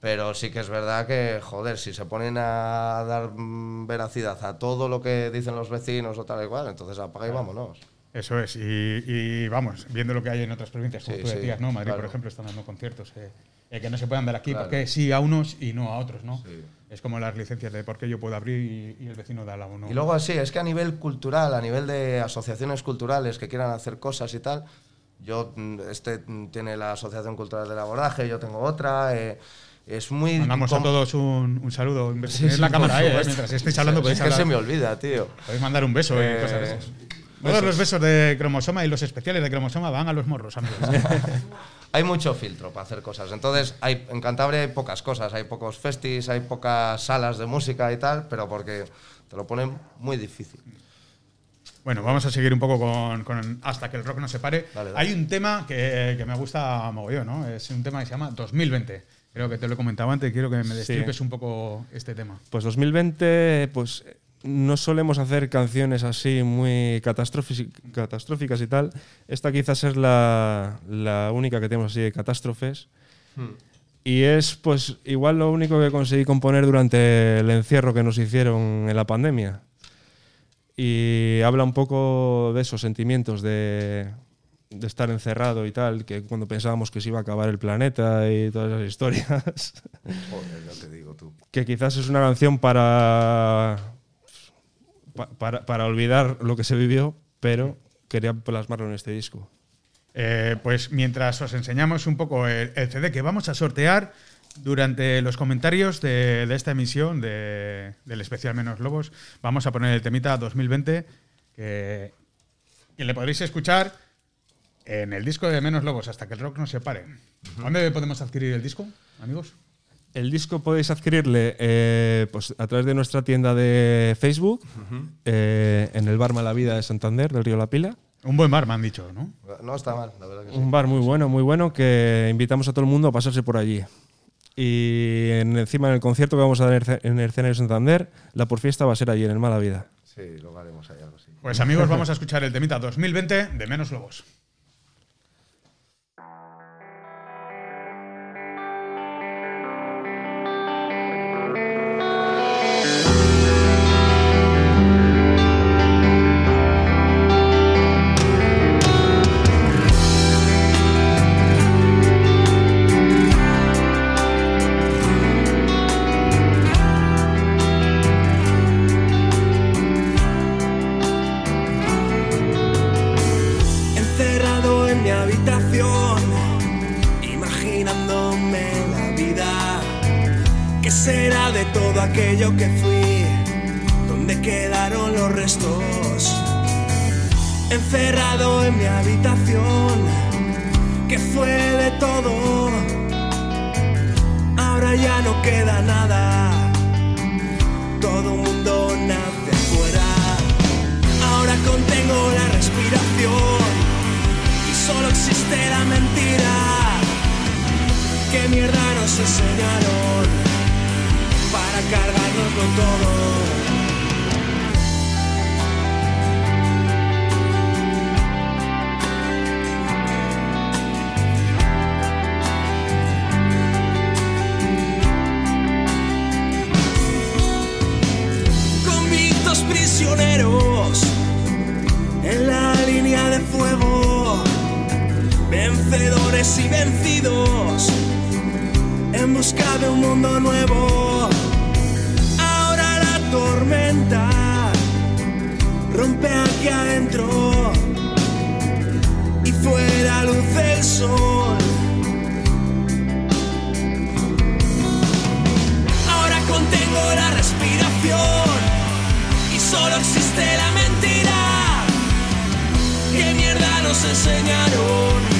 Pero sí que es verdad que, joder, si se ponen a dar mm, veracidad a todo lo que dicen los vecinos o tal y cual, entonces apaga y vámonos. Eso es, y, y vamos, viendo lo que hay en otras provincias, como Sí, tú sí, decías, ¿no? Madrid, por ejemplo, están dando conciertos eh, eh, que no se puedan dar aquí, Claro. porque sí a unos y no a otros, ¿no? Sí. Es como las licencias de por qué yo puedo abrir y, y el vecino da la uno. Y luego así, es que a nivel cultural, a nivel de asociaciones culturales que quieran hacer cosas y tal, yo, mm, este mm, tiene la Asociación Cultural del Abordaje, yo tengo otra, eh, es muy... Mandamos a todos un, un saludo. Sí, sí, la cámara eh, mientras estéis hablando Es podéis, que se hablar- me olvida, tío. podéis mandar un beso y Eh, cosas de esas. Todos los besos de cromosoma y los especiales de cromosoma van a los morros, amigos. Hay mucho filtro para hacer cosas. Entonces, hay, en Cantabria hay pocas cosas, hay pocos festis, hay pocas salas de música y tal, pero porque te lo ponen muy difícil. Bueno, vamos a seguir un poco con, con Hasta que el rock nos separe. Dale, dale. Hay un tema que, que me gusta mogollón, ¿no? Es un tema que se llama 2020. Creo que te lo he comentado antes, quiero que me destripes un poco este tema. Pues 2020, pues no solemos hacer canciones así muy catastrófic- catastróficas y tal. Esta quizás es la, la única que tenemos así de catástrofes. Y es pues igual lo único que conseguí componer durante el encierro que nos hicieron en la pandemia. Y habla un poco de esos sentimientos de, de estar encerrado y tal, que cuando pensábamos que se iba a acabar el planeta y todas esas historias. Joder, ya te digo tú. que quizás es una canción para, pa- para, para olvidar lo que se vivió, pero quería plasmarlo en este disco. Eh, pues mientras os enseñamos un poco el, el CD que vamos a sortear durante los comentarios de, de esta emisión de- del especial Menos Lobos, vamos a poner el temita 2020 que, que le podréis escuchar en el disco de Menos Lobos hasta que el rock nos separe. ¿Dónde podemos adquirir el disco, amigos? El disco podéis adquirirle eh, pues, a través de nuestra tienda de Facebook, eh, en el Bar Malavida de Santander, del Río La Pila. Un buen bar, me han dicho, ¿no? No está mal, la verdad que sí. Un bar muy bueno, muy bueno, que invitamos a todo el mundo a pasarse por allí. Y en- encima en el concierto que vamos a dar en el ce- en el escenario de Santander, la por fiesta va a ser allí, en el Malavida. Sí, lo haremos ahí algo así. Pues amigos, vamos a escuchar el temita 2020 de Menos Lobos. Rompe aquí adentro y fuera luce el sol. Ahora contengo la respiración y solo existe la mentira. ¿Qué mierda nos enseñaron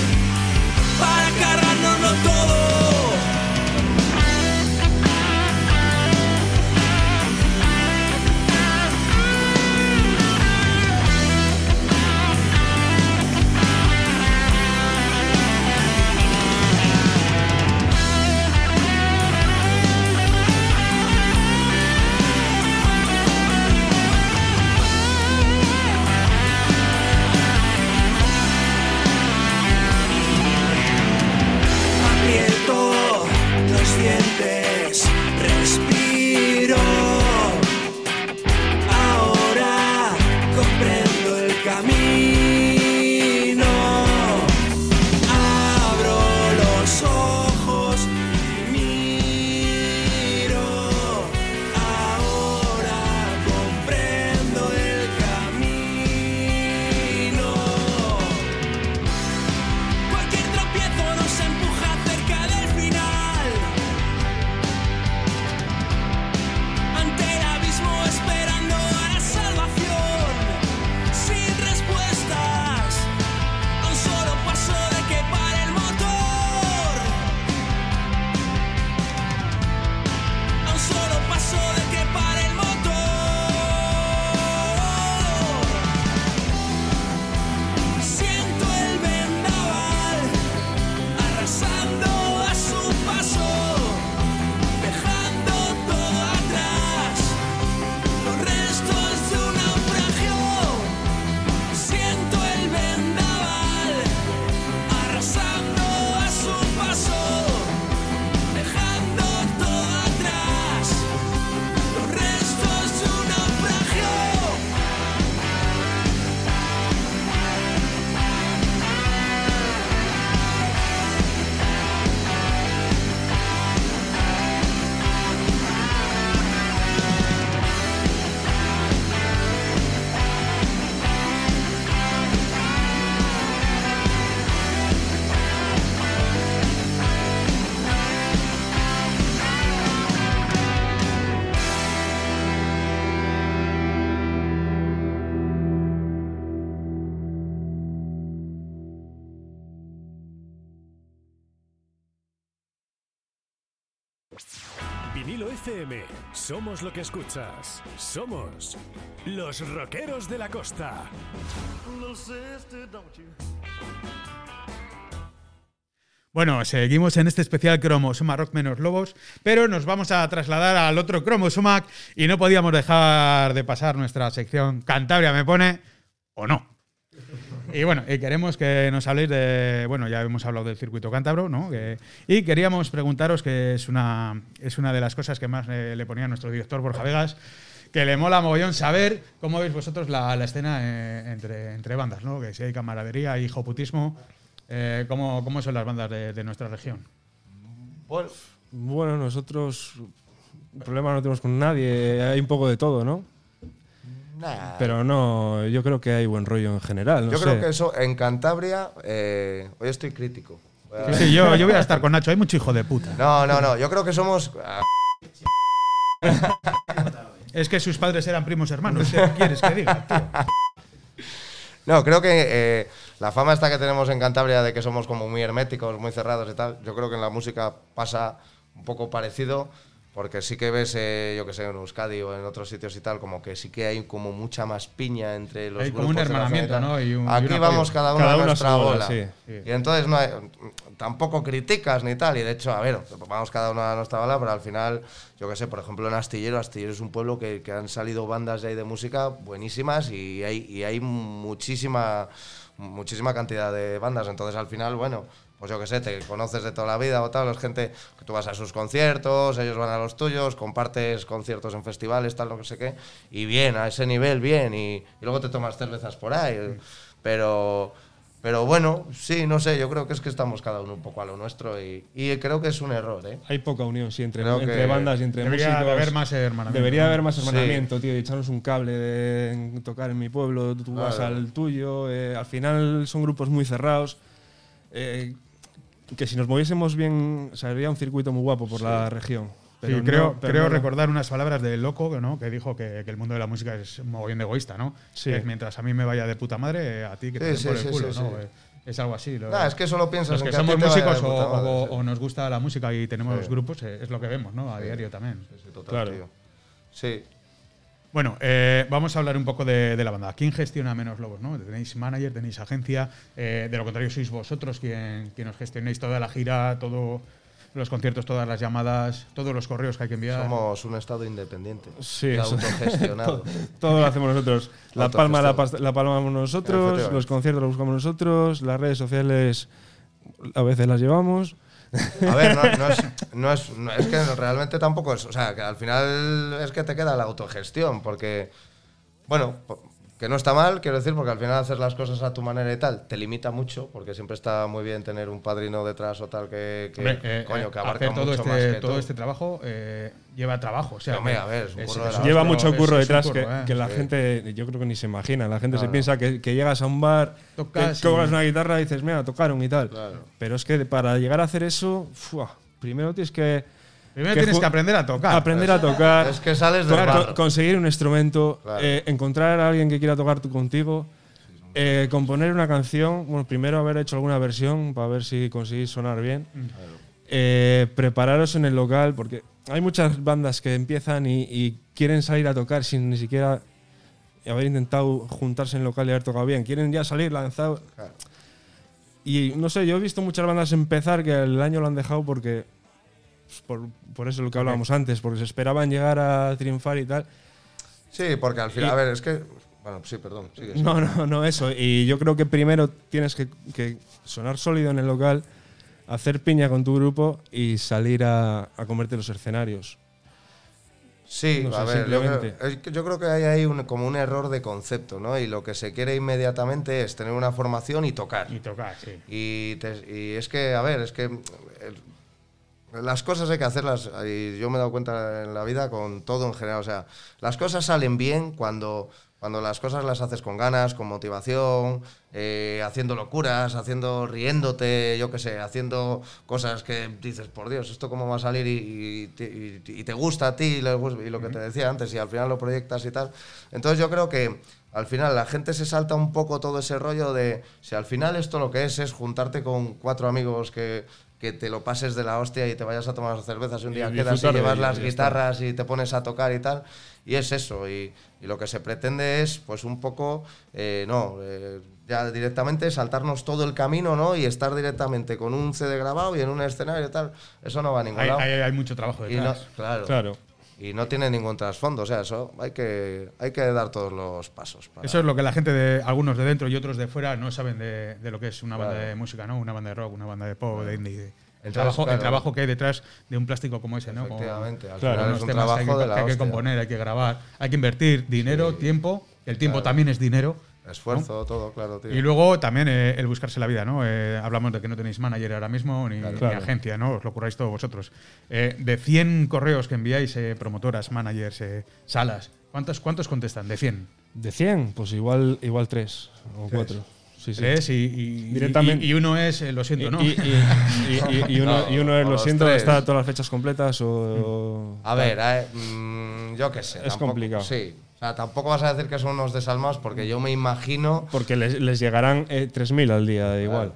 somos lo que escuchas. Somos los rockeros de la costa. Bueno, seguimos en este especial Cromosoma Rock menos Lobos, pero nos vamos a trasladar al otro Cromosoma y no podíamos dejar de pasar nuestra sección Cantabria me pone o no. Y bueno, y queremos que nos habléis de, bueno, ya hemos hablado del circuito cántabro, ¿no? Y queríamos preguntaros, que es una, es una de las cosas que más eh, le ponía nuestro director Borja Vegas, que le mola mogollón saber cómo veis vosotros la, la escena eh, entre, entre bandas, ¿no? Que si hay camaradería y joputismo, eh, ¿cómo, ¿cómo son las bandas de, nuestra región? Bueno, nosotros problema no tenemos con nadie, hay un poco de todo, ¿no? Nah. Pero no, yo creo que hay buen rollo en general. No yo sé. creo que eso en Cantabria, eh, hoy estoy crítico. A- Sí, yo, yo voy a estar con Nacho, hay mucho hijo de puta. No, no, no, yo creo que somos... Es que sus padres eran primos hermanos, ¿qué quieres que diga? tío? No, creo que eh, la fama esta que tenemos en Cantabria de que somos como muy herméticos, muy cerrados y tal, yo creo que en la música pasa un poco parecido, porque sí que ves, eh, yo que sé, en Euskadi o en otros sitios y tal, como que sí que hay como mucha más piña entre los Hay como grupos un de la zona y hermanamiento. ¿no? Y un- Aquí un vamos apoyo. cada uno Cada a nuestra bola, sí. Y entonces no hay- tampoco criticas ni tal, y de hecho, a ver, vamos cada uno a nuestra bola, pero al final, yo que sé, por ejemplo en Astillero, Astillero es un pueblo que, que han salido bandas de ahí de música buenísimas y hay, y hay muchísima, muchísima cantidad de bandas, entonces al final, bueno, pues yo que sé, te conoces de toda la vida o tal, es gente que tú vas a sus conciertos, ellos van a los tuyos, compartes conciertos en festivales, tal, no sé qué, y bien, a ese nivel, bien, y, y luego te tomas cervezas por ahí, pero... Pero bueno, sí, no sé, yo creo que es que estamos cada uno un poco a lo nuestro y, y creo que es un error, ¿eh? Hay poca unión, sí, entre, entre que bandas y entre Debería músicos. haber más hermanamiento. Debería ¿no? haber más Sí. hermanamiento, tío, y echarnos un cable de tocar en mi pueblo, tú vas al tuyo. eh, al final son grupos muy cerrados. eh, que si nos moviésemos bien, sería un circuito muy guapo por la región. Pero Sí, creo, no- pero creo no- recordar unas palabras de Loco, ¿no? que dijo que, que el mundo de la música es un mogollón de egoísta, ¿no? Sí. Que mientras a mí me vaya de puta madre, a ti que te Sí, sí, por el sí, culo, sí, ¿no? sí. Eh, Es algo así. lo- Nah, es que solo piensas los en que que somos músicos o, puta madre, o- sí. o nos gusta la música y tenemos Sí. los grupos, eh, es lo que vemos, ¿no? A diario también. Sí, total, Claro. tío. Sí. Bueno, eh, vamos a hablar un poco de, de la banda. ¿Quién gestiona Menos Lobos? ¿no? Tenéis manager, tenéis agencia. eh, de lo contrario, sois vosotros quien, quien os gestionáis toda la gira, todos los conciertos, todas las llamadas, todos los correos que hay que enviar. Somos un estado independiente. Sí, autogestionado. Todo lo hacemos nosotros. La palma la, la palmamos nosotros, los conciertos los buscamos nosotros, las redes sociales a veces las llevamos. A ver, no, no es, no es, es que realmente tampoco es. O sea, que al final es que te queda la autogestión, porque, bueno, que no está mal, quiero decir, porque al final hacer las cosas a tu manera y tal te limita mucho, porque siempre está muy bien tener un padrino detrás o tal que, que, Hombre, eh, coño, eh, que abarca hacer todo mucho este, más que todo tú. este trabajo eh, lleva trabajo. O sea, Hombre, que a ver, es un curro de la un Lleva mucho curro es detrás curro, que, eh. que la Sí. gente, yo creo que ni se imagina. La gente No, se no. piensa que, que llegas a un bar, Tocas que cobras y- una guitarra y dices, mira, tocaron y tal. Claro. Pero es que para llegar a hacer eso, ¡fua! primero tienes que Primero que tienes que aprender a tocar. aprender a tocar, Es que sales barro. con- conseguir un instrumento, Claro. eh, encontrar a alguien que quiera tocar tú contigo, eh, componer una canción. Bueno, primero haber hecho alguna versión para ver si conseguís sonar bien. Eh, prepararos en el local, porque hay muchas bandas que empiezan y, y quieren salir a tocar sin ni siquiera haber intentado juntarse en el local y haber tocado bien. Quieren ya salir lanzados. Claro. Y no sé, yo he visto muchas bandas empezar que el año lo han dejado porque. Por, por eso lo que hablábamos antes, porque se esperaban llegar a triunfar y tal. Sí, porque al final, Y- a ver, es que. Bueno, sí, perdón. sigue, sigue. No, no, no eso. Y yo creo que primero tienes que, que sonar sólido en el local, hacer piña con tu grupo y salir a, a comerte los escenarios. Sí, No a sé, ver, yo creo, yo creo que hay ahí un- como un error de concepto, ¿no? Y lo que se quiere inmediatamente es tener una formación y tocar. Y tocar, sí. Y, te- y es que, a ver, es que el- las cosas hay que hacerlas, y yo me he dado cuenta en la vida con todo en general, o sea, las cosas salen bien cuando, cuando las cosas las haces con ganas, con motivación, eh, haciendo locuras, haciendo, riéndote, yo qué sé, haciendo cosas que dices, por Dios, ¿esto cómo va a salir? Y, y te- y- y te gusta a ti, y lo que te decía antes, y al final lo proyectas y tal. Entonces yo creo que al final la gente se salta un poco todo ese rollo de si al final esto lo que es es juntarte con cuatro amigos que, que te lo pases de la hostia y te vayas a tomar cervezas y un Y día quedas y llevas las guitarras y te pones a tocar y tal. Y es eso. Y, y lo que se pretende es, pues, un poco, eh, no, eh, ya directamente saltarnos todo el camino, ¿no? Y estar directamente con un CD grabado y en un escenario y tal. Eso no va a ningún Hay, lado. hay- hay mucho trabajo y no, detrás. claro. Claro. Y no tiene ningún trasfondo. O sea, eso hay que, hay que dar todos los pasos. para- Eso es lo que la gente de algunos de dentro y otros de fuera no saben de, de lo que es una banda de música, ¿no? Una banda de rock, una banda de pop, de indie. El trabajo, el trabajo que hay detrás de un plástico como ese, ¿no? Como- Efectivamente. Al Claro, final unos es un temas trabajo que hay que, de la hay que hostia. componer, hay que grabar, hay que invertir dinero, tiempo. El tiempo Claro. también es dinero. Esfuerzo, todo, claro, tío. Y luego también eh, el buscarse la vida, ¿no? Eh, hablamos de que no tenéis manager ahora mismo ni, ni Claro. agencia, ¿no? Os lo curráis todos vosotros. Eh, de 100 correos que enviáis, eh, promotoras, managers, eh, salas, ¿cuántos, ¿cuántos contestan? De 100. De 100, pues igual, igual 3 o 4. Sí, sí. Tres y, y- Directamente. y- y uno es, eh, lo siento, ¿no? Y, y- y- y- y uno, y uno es, lo siento, tres. está todas las fechas completas o. A ver, eh, mm, yo qué sé. Es tampoco- complicado. Sí. O sea, tampoco vas a decir que son unos desalmados porque yo me imagino. Porque les, les llegarán eh, 3.000 al día, igual.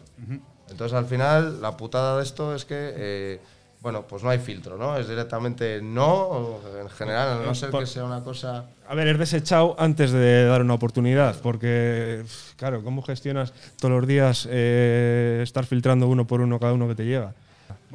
Entonces, al final, la putada de esto es que, eh, bueno, pues no hay filtro, ¿no? Es directamente no, o en general, a no ser que sea una cosa. A ver, es desechado antes de dar una oportunidad, porque, claro, ¿cómo gestionas todos los días eh, estar filtrando uno por uno cada uno que te llega?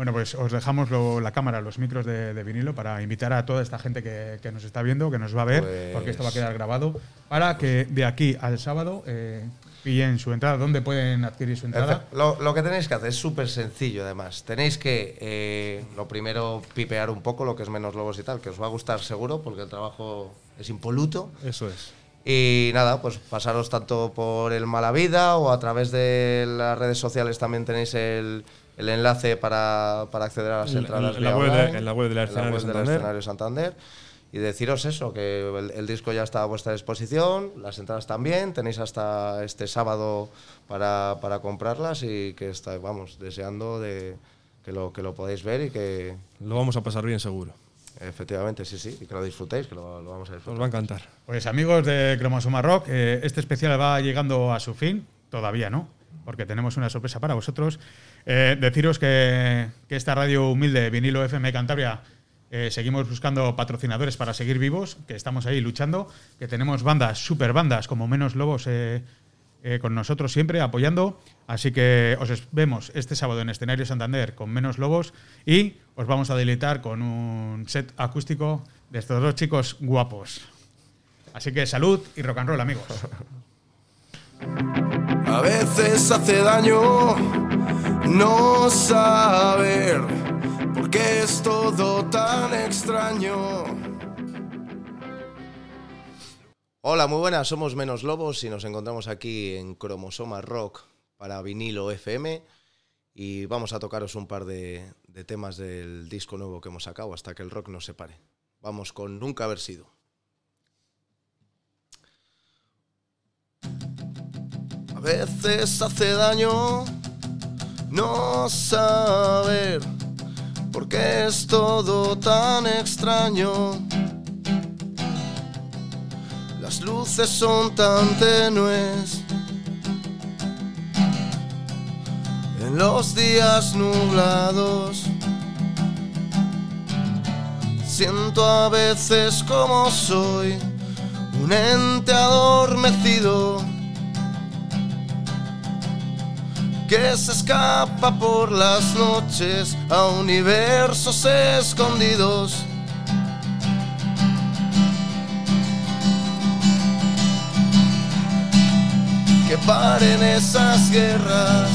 Bueno, pues os dejamos lo- la cámara, los micros de, de vinilo para invitar a toda esta gente que, que nos está viendo, que nos va a ver, Pues- porque esto va a quedar grabado, para que de aquí al sábado eh, pillen su entrada. ¿Dónde pueden adquirir su entrada? Lo que tenéis que hacer es súper sencillo, además. Tenéis que, eh, lo primero, pipear un poco lo que es menos lobos y tal, que os va a gustar seguro, porque el trabajo es impoluto. Eso es. Y nada, pues pasaros tanto por el Mala Vida o a través de las redes sociales también tenéis el, el enlace para, para acceder a las En- entradas. en la web de- en la web del en Escenario web del Santander. Escenario Santander. Y deciros eso, que el, el disco ya está a vuestra disposición, las entradas también, tenéis hasta este sábado para, para comprarlas y que está, vamos, deseando de que lo, que lo podáis ver y que Lo vamos a pasar bien seguro. efectivamente, sí, sí, y que lo disfrutéis, que lo, lo vamos a Os disfrutar. va a encantar. Pues amigos de Cromosoma Rock, eh, este especial va llegando a su fin, todavía no, porque tenemos una sorpresa para vosotros. Eh, deciros que, esta radio humilde, vinilo FM Cantabria, eh, seguimos buscando patrocinadores para seguir vivos, que estamos ahí luchando, que tenemos bandas, super bandas como Menos Lobos eh, con nosotros siempre apoyando. Así que os vemos este sábado en Escenario Santander con Menos Lobos y os vamos a deleitar con un set acústico de estos dos chicos guapos. Así que salud y rock and roll, amigos. A veces hace daño no saber por qué es todo tan extraño. Hola, muy buenas, somos Menos Lobos y nos encontramos aquí en Cromosoma Rock para vinilo FM y vamos a tocaros un par de, de temas del disco nuevo que hemos sacado hasta que el rock nos separe. Vamos con Nunca haber sido. Veces hace daño no saber por qué es todo tan extraño. Las luces son tan tenues en los días nublados. Siento a veces como soy un ente adormecido que se escapa por las noches a universos escondidos. Que paren esas guerras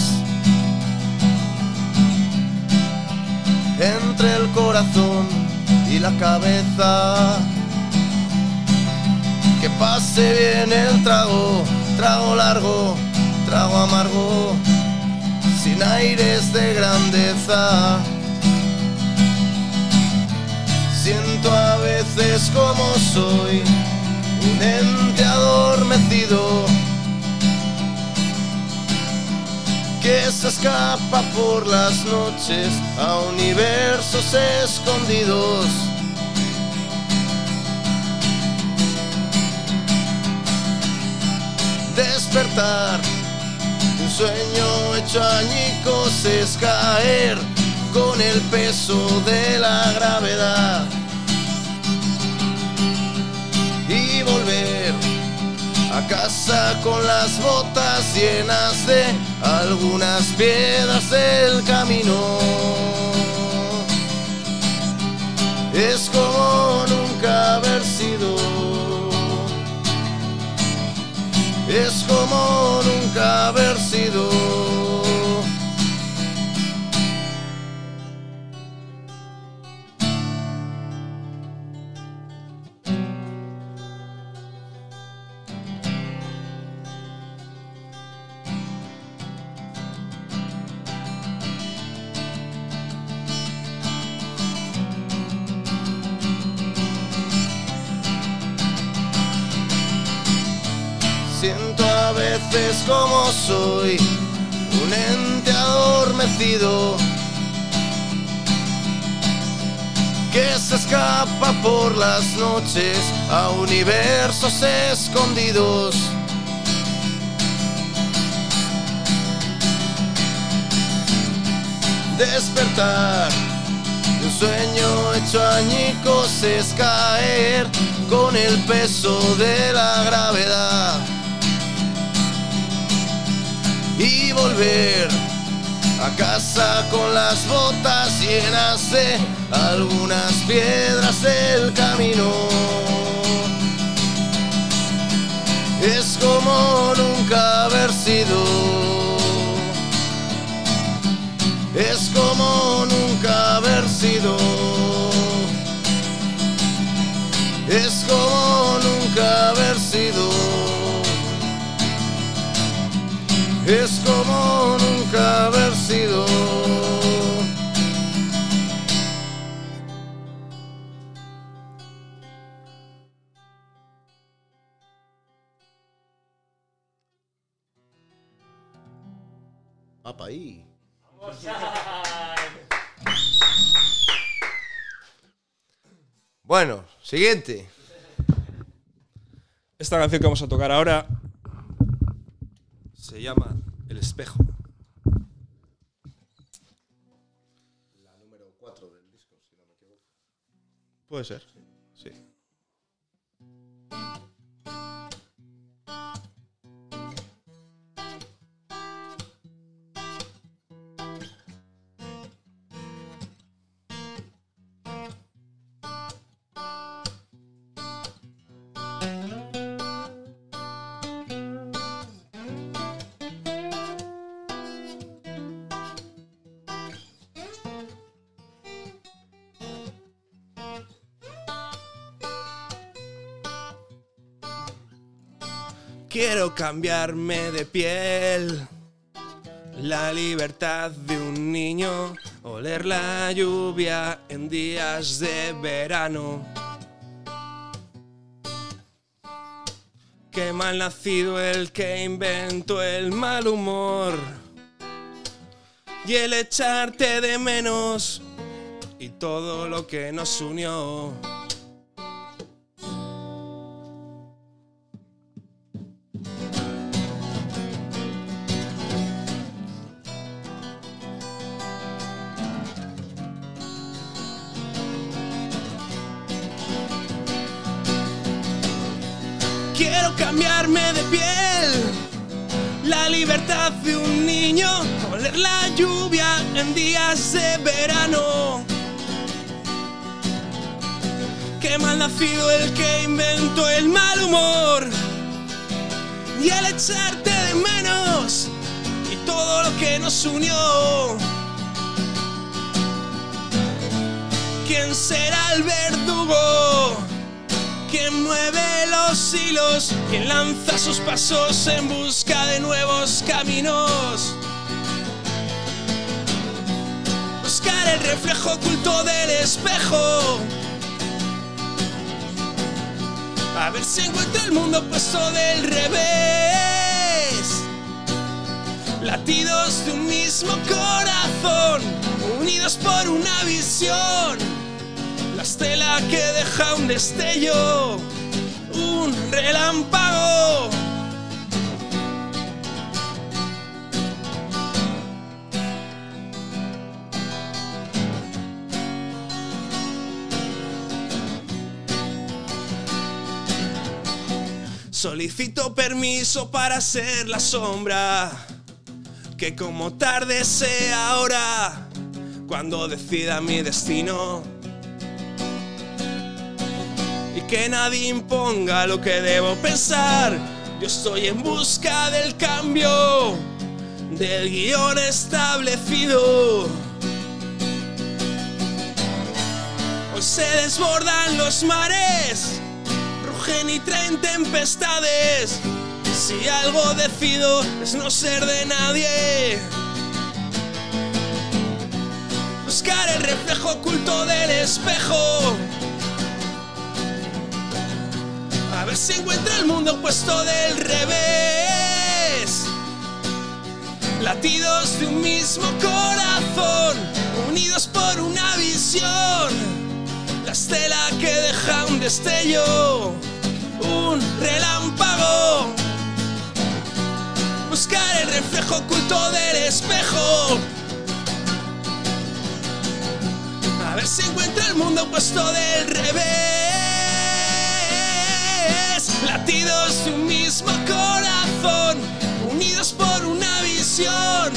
entre el corazón y la cabeza. Que pase bien el trago, trago largo, trago amargo sin aires de grandeza. Siento a veces como soy un ente adormecido que se escapa por las noches a universos escondidos. Despertar sueño hecho añicos es caer con el peso de la gravedad y volver a casa con las botas llenas de algunas piedras del camino. Es como nunca haber sido. Es como nunca haber sido. A veces como soy un ente adormecido que se escapa por las noches a universos escondidos. Despertar de un sueño hecho añicos es caer con el peso de la gravedad volver a casa con las botas llenas de algunas piedras del camino. Es como nunca haber sido. Es como nunca haber sido. Es como nunca haber sido. Es como nunca haber sido. Ahí. Bueno, siguiente. Esta canción que vamos a tocar ahora se llama El espejo. La número 4 del disco, si no me equivoco. Puede ser. Quiero cambiarme de piel. La libertad de un niño, oler la lluvia en días de verano. Qué mal nacido el que inventó el mal humor y el echarte de menos y todo lo que nos unió. La libertad de un niño, oler la lluvia en días de verano. Qué mal nacido el que inventó el mal humor y el echarte de menos y todo lo que nos unió. ¿Quién será el verdugo? Quien mueve los hilos, quien lanza sus pasos en busca de nuevos caminos. Buscar el reflejo oculto del espejo. A ver si encuentro el mundo puesto del revés. Latidos de un mismo corazón, unidos por una visión estela que deja un destello, un relámpago. Solicito permiso para ser la sombra, que como tarde sea ahora, cuando decida mi destino y que nadie imponga lo que debo pensar. Yo estoy en busca del cambio, del guion establecido. Hoy se desbordan los mares, rugen y traen tempestades. Si algo decido es no ser de nadie. Buscar el reflejo oculto del espejo. A ver si encuentro el mundo opuesto del revés. Latidos de un mismo corazón, unidos por una visión. La estela que deja un destello, un relámpago. Buscar el reflejo oculto del espejo. A ver si encuentro el mundo opuesto del revés. Latidos de un mismo corazón, unidos por una visión.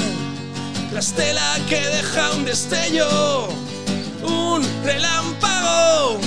La estela que deja un destello, un relámpago.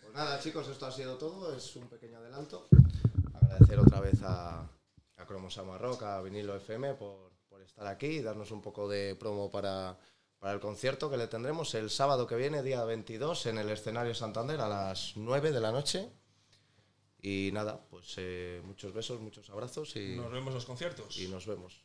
Pues nada, chicos, esto ha sido todo. Es un pequeño adelanto. Agradecer otra vez a, a Cromosama Rock, a Vinilo FM por, por estar aquí y darnos un poco de promo para, para el concierto que le tendremos el sábado que viene, día 22, en el escenario Santander a las 9 de la noche. Y nada, pues eh, muchos besos, muchos abrazos y, Nos vemos los conciertos. y nos vemos.